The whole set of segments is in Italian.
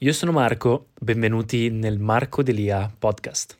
Io sono Marco, benvenuti nel Marco Delia podcast.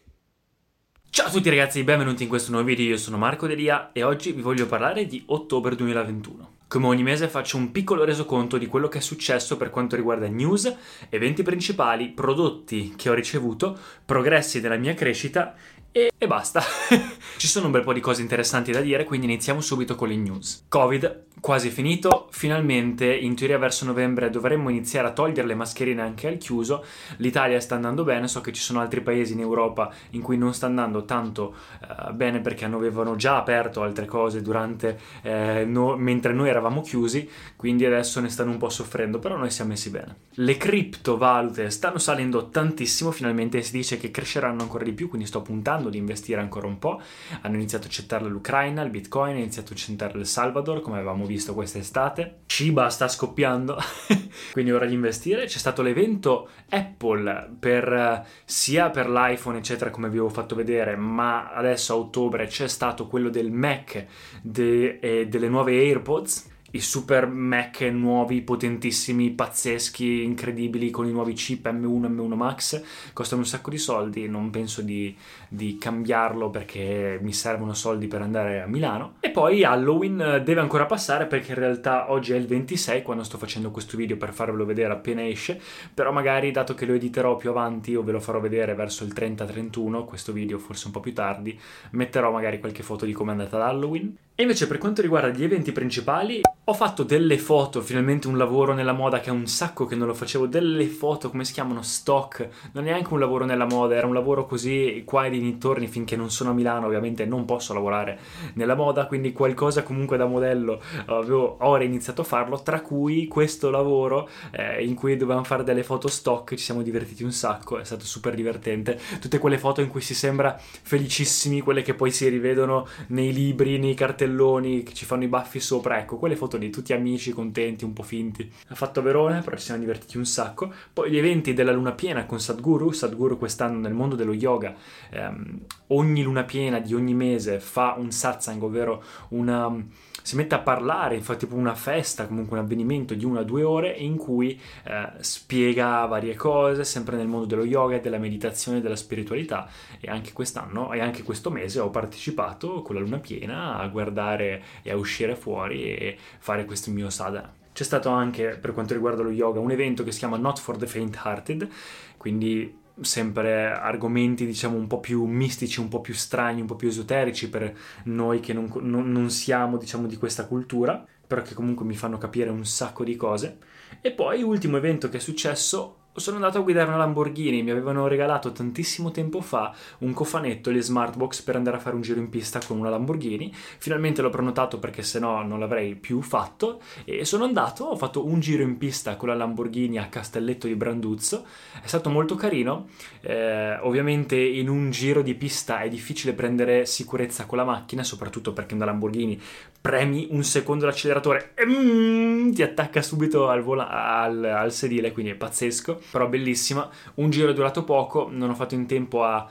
Ciao a tutti ragazzi, benvenuti in questo nuovo video, io sono Marco Delia e oggi vi voglio parlare di ottobre 2021. Come ogni mese faccio un piccolo resoconto di quello che è successo per quanto riguarda news, eventi principali, prodotti che ho ricevuto, progressi della mia crescita e, e basta. Ci sono un bel po' di cose interessanti da dire, quindi iniziamo subito con le news. Covid quasi finito, finalmente in teoria verso novembre dovremmo iniziare a togliere le mascherine anche al chiuso. L'Italia sta andando bene, so che ci sono altri paesi in Europa in cui non sta andando tanto uh, bene perché avevano già aperto altre cose durante, eh, no, mentre noi eravamo chiusi, quindi adesso ne stanno un po' soffrendo, però noi siamo messi bene. Le criptovalute stanno salendo tantissimo, finalmente si dice che cresceranno ancora di più, quindi sto puntando di investire ancora un po'. Hanno iniziato a accettare l'Ucraina, il Bitcoin, ha iniziato a accettare il Salvador, come avevamo visto quest'estate. Shiba sta scoppiando, quindi ora di investire. C'è stato l'evento Apple per, sia per l'iPhone, eccetera, come vi avevo fatto vedere, ma adesso a ottobre c'è stato quello del Mac de, e delle nuove AirPods i super Mac nuovi, potentissimi, pazzeschi, incredibili con i nuovi chip M1 e M1 Max costano un sacco di soldi. Non penso di, di, cambiarlo perché mi servono soldi per andare a Milano. E poi Halloween deve ancora passare perché in realtà oggi è il 26 quando sto facendo questo video per farvelo vedere appena esce. Però magari dato che lo editerò più avanti o ve lo farò vedere verso il 30-31, questo video forse un po' più tardi, metterò magari qualche foto di come è andata l'Halloween. E invece per quanto riguarda gli eventi principali, ho fatto delle foto, finalmente un lavoro nella moda che è un sacco che non lo facevo, delle foto, come si chiamano, stock, non è neanche un lavoro nella moda, era un lavoro così qua e dintorni finché non sono a Milano, ovviamente non posso lavorare nella moda, quindi qualcosa comunque da modello avevo, ho iniziato a farlo, tra cui questo lavoro eh, in cui dovevamo fare delle foto stock, ci siamo divertiti un sacco, è stato super divertente, tutte quelle foto in cui si sembra felicissimi, quelle che poi si rivedono nei libri, nei cartelloni, cartelloni che ci fanno i baffi sopra, ecco, quelle foto di tutti amici, contenti, un po' finti. Ha fatto Verona, però ci siamo divertiti un sacco. Poi gli eventi della luna piena con Sadhguru, Sadhguru quest'anno nel mondo dello yoga, ehm, ogni luna piena di ogni mese fa un satsang, ovvero una si mette a parlare, fa tipo una festa, comunque un avvenimento di una o due ore in cui eh, spiega varie cose, sempre nel mondo dello yoga, della meditazione, della spiritualità e anche quest'anno e anche questo mese ho partecipato con la luna piena a guardare e a uscire fuori e fare questo mio sadhana. C'è stato anche, per quanto riguarda lo yoga, un evento che si chiama Not for the Faint Hearted, quindi sempre argomenti diciamo un po' più mistici, un po' più strani, un po' più esoterici per noi che non, non, non siamo diciamo di questa cultura, però che comunque mi fanno capire un sacco di cose. E poi ultimo evento che è successo sono andato a guidare una Lamborghini, mi avevano regalato tantissimo tempo fa un cofanetto, le Smartbox, per andare a fare un giro in pista con una Lamborghini. Finalmente l'ho prenotato perché sennò non l'avrei più fatto e sono andato, ho fatto un giro in pista con la Lamborghini a Castelletto di Branduzzo. È stato molto carino. Eh, ovviamente in un giro di pista è difficile prendere sicurezza con la macchina, soprattutto perché una Lamborghini premi un secondo l'acceleratore e mm, ti attacca subito al, vola- al, al sedile, quindi è pazzesco però bellissima. Un giro è durato poco, non ho fatto in tempo a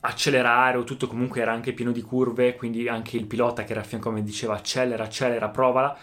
accelerare o tutto comunque era anche pieno di curve, quindi anche il pilota che era a fianco a me diceva accelera, accelera, provala.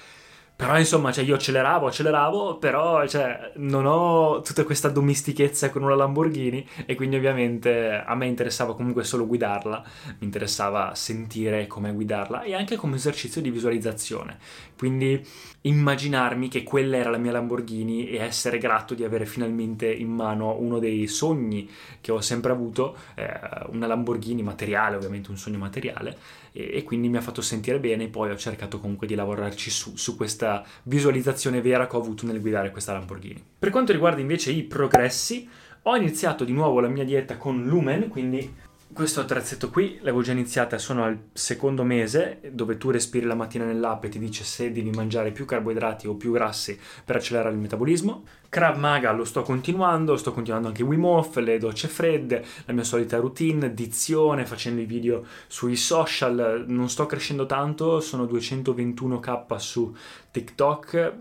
Però insomma, cioè, io acceleravo, acceleravo, però cioè, non ho tutta questa domestichezza con una Lamborghini e quindi ovviamente a me interessava comunque solo guidarla, mi interessava sentire come guidarla e anche come esercizio di visualizzazione. Quindi immaginarmi che quella era la mia Lamborghini e essere grato di avere finalmente in mano uno dei sogni che ho sempre avuto, eh, una Lamborghini materiale, ovviamente un sogno materiale, e, e, quindi mi ha fatto sentire bene poi ho cercato comunque di lavorarci su, su questa visualizzazione vera che ho avuto nel guidare questa Lamborghini. Per quanto riguarda invece i progressi, ho iniziato di nuovo la mia dieta con Lumen, quindi questo attrezzetto qui l'avevo già iniziata, sono al secondo mese, dove tu respiri la mattina nell'app e ti dice se devi mangiare più carboidrati o più grassi per accelerare il metabolismo. Krav Maga lo sto continuando, sto continuando anche Wim Hof, le docce fredde, la mia solita routine, dizione, facendo i video sui social, non sto crescendo tanto, sono 221k su TikTok,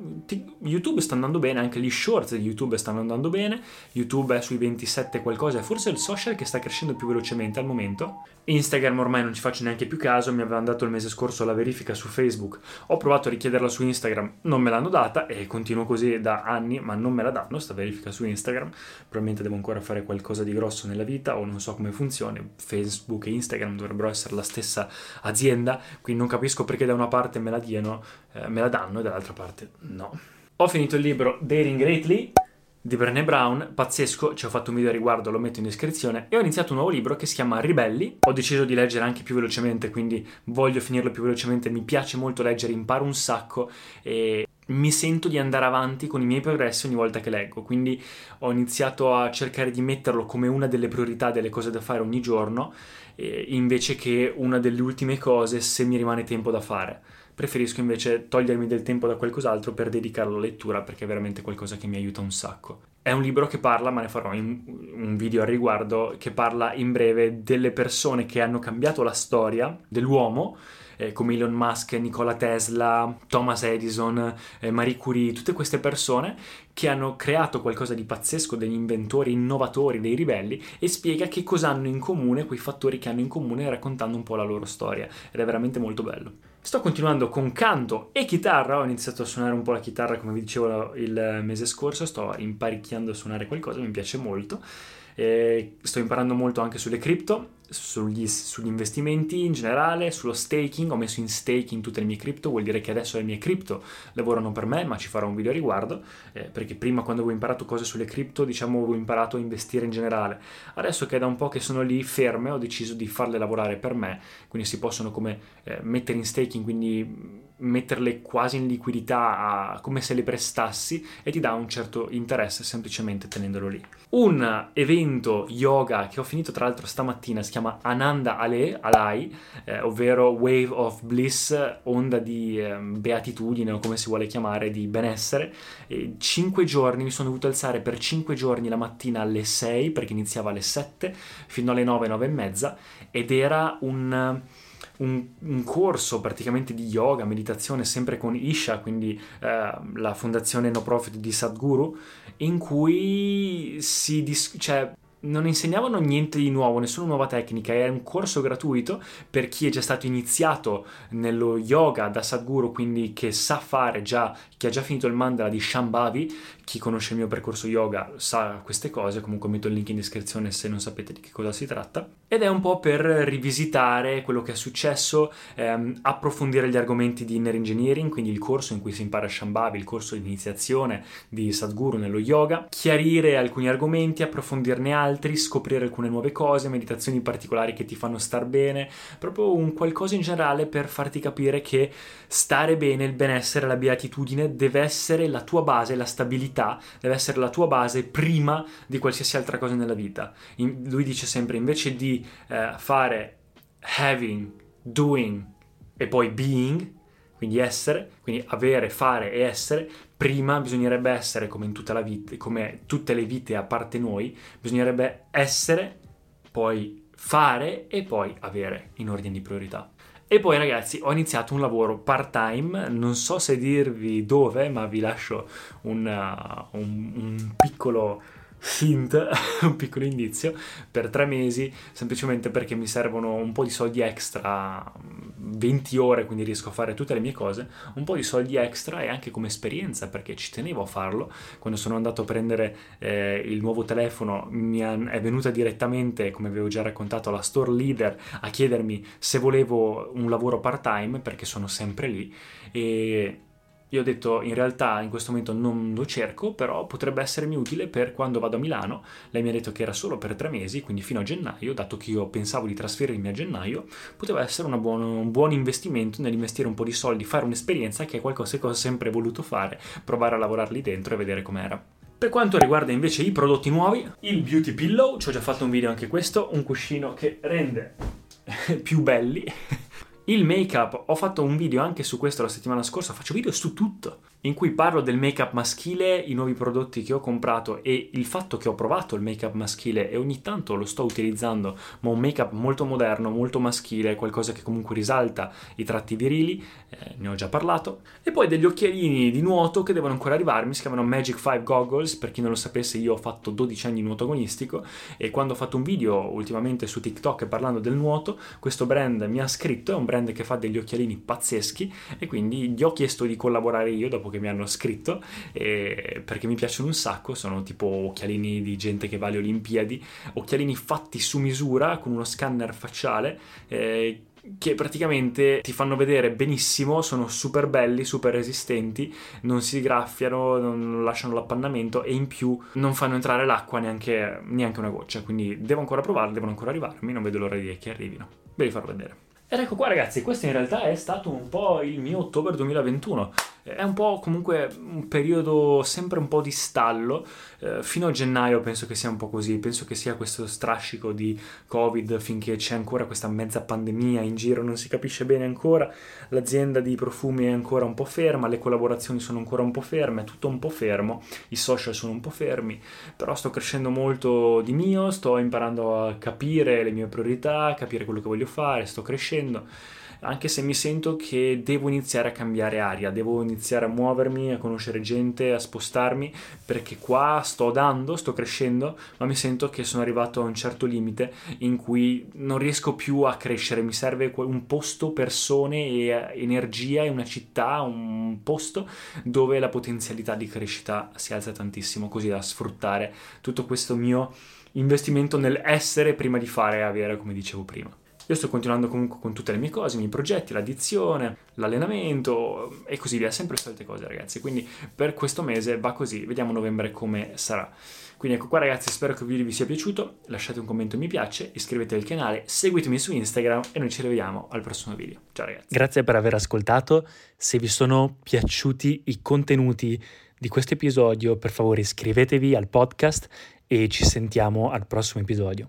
YouTube sta andando bene, anche gli shorts di YouTube stanno andando bene, YouTube è sui 27 qualcosa, forse è il social che sta crescendo più velocemente al momento. Instagram ormai non ci faccio neanche più caso, mi avevano dato il mese scorso la verifica su Facebook, ho provato a richiederla su Instagram, non me l'hanno data e continuo così da anni, ma non me la danno sta verifica su Instagram, probabilmente devo ancora fare qualcosa di grosso nella vita o non so come funziona, Facebook e Instagram dovrebbero essere la stessa azienda, quindi non capisco perché da una parte me la diano, eh, me la danno e dall'altra parte no. Ho finito il libro Daring Greatly di Brené Brown, pazzesco, ci ho fatto un video a riguardo, lo metto in descrizione e ho iniziato un nuovo libro che si chiama Ribelli. Ho deciso di leggere anche più velocemente, quindi voglio finirlo più velocemente, mi piace molto leggere, imparo un sacco e mi sento di andare avanti con i miei progressi ogni volta che leggo, quindi ho iniziato a cercare di metterlo come una delle priorità delle cose da fare ogni giorno, eh, invece che una delle ultime cose se mi rimane tempo da fare preferisco invece togliermi del tempo da qualcos'altro per dedicarlo alla lettura perché è veramente qualcosa che mi aiuta un sacco. È un libro che parla, ma ne farò un video al riguardo, che parla in breve delle persone che hanno cambiato la storia dell'uomo eh, come Elon Musk, Nikola Tesla, Thomas Edison, eh, Marie Curie, tutte queste persone che hanno creato qualcosa di pazzesco, degli inventori, innovatori, dei ribelli e spiega che cosa hanno in comune, quei fattori che hanno in comune raccontando un po' la loro storia ed è veramente molto bello. Sto continuando con canto e chitarra, ho iniziato a suonare un po' la chitarra come vi dicevo il mese scorso, sto imparicchiando a suonare qualcosa, mi piace molto. E sto imparando molto anche sulle cripto, sugli, sugli, investimenti in generale, sullo staking, ho messo in staking tutte le mie cripto, vuol dire che adesso le mie cripto lavorano per me, ma ci farò un video a riguardo, eh, perché prima quando avevo imparato cose sulle cripto, diciamo, avevo imparato a investire in generale. Adesso che è da un po' che sono lì ferme, ho deciso di farle lavorare per me, quindi si possono come eh, mettere in staking, quindi metterle quasi in liquidità a, come se le prestassi e ti dà un certo interesse semplicemente tenendolo lì. Un evento yoga che ho finito tra l'altro stamattina si chiama Ananda Ale, Alai, eh, ovvero Wave of Bliss, onda di eh, beatitudine o come si vuole chiamare, di benessere. E cinque giorni, mi sono dovuto alzare per cinque giorni la mattina alle 6 perché iniziava alle 7 fino alle 9, 9 e mezza ed era un un, un, corso praticamente di yoga, meditazione, sempre con Isha, quindi eh, la fondazione no profit di Sadhguru, in cui si dis- cioè, non insegnavano niente di nuovo, nessuna nuova tecnica, è un corso gratuito per chi è già stato iniziato nello yoga da Sadhguru, quindi che sa fare già, che ha già finito il mandala di Shambhavi, chi conosce il mio percorso yoga sa queste cose, comunque metto il link in descrizione se non sapete di che cosa si tratta. Ed è un po' per rivisitare quello che è successo, ehm, approfondire gli argomenti di inner engineering, quindi il corso in cui si impara Shambhavi, il corso di iniziazione di Sadhguru nello yoga, chiarire alcuni argomenti, approfondirne altri, scoprire alcune nuove cose, meditazioni particolari che ti fanno star bene, proprio un qualcosa in generale per farti capire che stare bene, il benessere, la beatitudine deve essere la tua base, la stabilità deve essere la tua base prima di qualsiasi altra cosa nella vita. In, lui dice sempre invece di eh, fare having, doing e poi being, quindi essere, quindi avere, fare e essere, prima bisognerebbe essere come in tutta la vita, come tutte le vite a parte noi, bisognerebbe essere, poi fare e poi avere in ordine di priorità. E poi ragazzi ho iniziato un lavoro part time, non so se dirvi dove, ma vi lascio un, uh, un, un piccolo hint, un piccolo indizio, per tre mesi, semplicemente perché mi servono un po' di soldi extra, 20 ore, quindi riesco a fare tutte le mie cose, un po' di soldi extra e anche come esperienza, perché ci tenevo a farlo. Quando sono andato a prendere eh, il nuovo telefono, mi è venuta direttamente, come avevo già raccontato, la store leader a chiedermi se volevo un lavoro part time, perché sono sempre lì, e io ho detto in realtà in questo momento non lo cerco, però potrebbe essermi utile per quando vado a Milano. Lei mi ha detto che era solo per tre mesi, quindi fino a gennaio, dato che io pensavo di trasferirmi a gennaio, poteva essere buona, un buon investimento nell'investire un po' di soldi, fare un'esperienza che è qualcosa che ho sempre voluto fare, provare a lavorare lì dentro e vedere com'era. Per quanto riguarda invece i prodotti nuovi, il Beauty Pillow, ci ho già fatto un video anche questo, un cuscino che rende più belli il make up, ho fatto un video anche su questo la settimana scorsa, faccio video su tutto. In cui parlo del make-up maschile, i nuovi prodotti che ho comprato e il fatto che ho provato il make-up maschile e ogni tanto lo sto utilizzando, ma un make-up molto moderno, molto maschile, qualcosa che comunque risalta i tratti virili, eh, ne ho già parlato, e poi degli occhialini di nuoto che devono ancora arrivarmi, si chiamano Magic 5 Goggles, per chi non lo sapesse io ho fatto 12 anni di nuoto agonistico e quando ho fatto un video ultimamente su TikTok parlando del nuoto, questo brand mi ha scritto, è un brand che fa degli occhialini pazzeschi e quindi gli ho chiesto di collaborare io dopo che mi hanno scritto perché mi piacciono un sacco, sono tipo occhialini di gente che va alle Olimpiadi, occhialini fatti su misura con uno scanner facciale eh, che praticamente ti fanno vedere benissimo, sono super belli, super resistenti, non si graffiano, non lasciano l'appannamento e in più non fanno entrare l'acqua neanche, neanche una goccia, quindi devo ancora provarli, devono ancora arrivarmi, non vedo l'ora di che arrivino. Ve li farò vedere. Ed ecco qua ragazzi, questo in realtà è stato un po' il mio ottobre 2021. È un po' comunque un periodo sempre un po' di stallo, eh, fino a gennaio penso che sia un po' così, penso che sia questo strascico di Covid finché c'è ancora questa mezza pandemia in giro, non si capisce bene ancora, l'azienda di profumi è ancora un po' ferma, le collaborazioni sono ancora un po' ferme, è tutto un po' fermo, i social sono un po' fermi, però sto crescendo molto di mio, sto imparando a capire le mie priorità, capire quello che voglio fare, sto crescendo anche se mi sento che devo iniziare a cambiare aria, devo iniziare a muovermi, a conoscere gente, a spostarmi, perché qua sto dando, sto crescendo, ma mi sento che sono arrivato a un certo limite in cui non riesco più a crescere, mi serve un posto, persone e energia e una città, un posto dove la potenzialità di crescita si alza tantissimo, così da sfruttare tutto questo mio investimento nell'essere prima di fare e avere, come dicevo prima. Io sto continuando comunque con tutte le mie cose, i miei progetti, l'addizione, l'allenamento e così via, sempre le solite cose ragazzi. Quindi per questo mese va così, vediamo novembre come sarà. Quindi ecco qua ragazzi, spero che il video vi sia piaciuto, lasciate un commento mi piace, iscrivetevi al canale, seguitemi su Instagram e noi ci rivediamo al prossimo video. Ciao ragazzi. Grazie per aver ascoltato, se vi sono piaciuti i contenuti di questo episodio per favore iscrivetevi al podcast e ci sentiamo al prossimo episodio.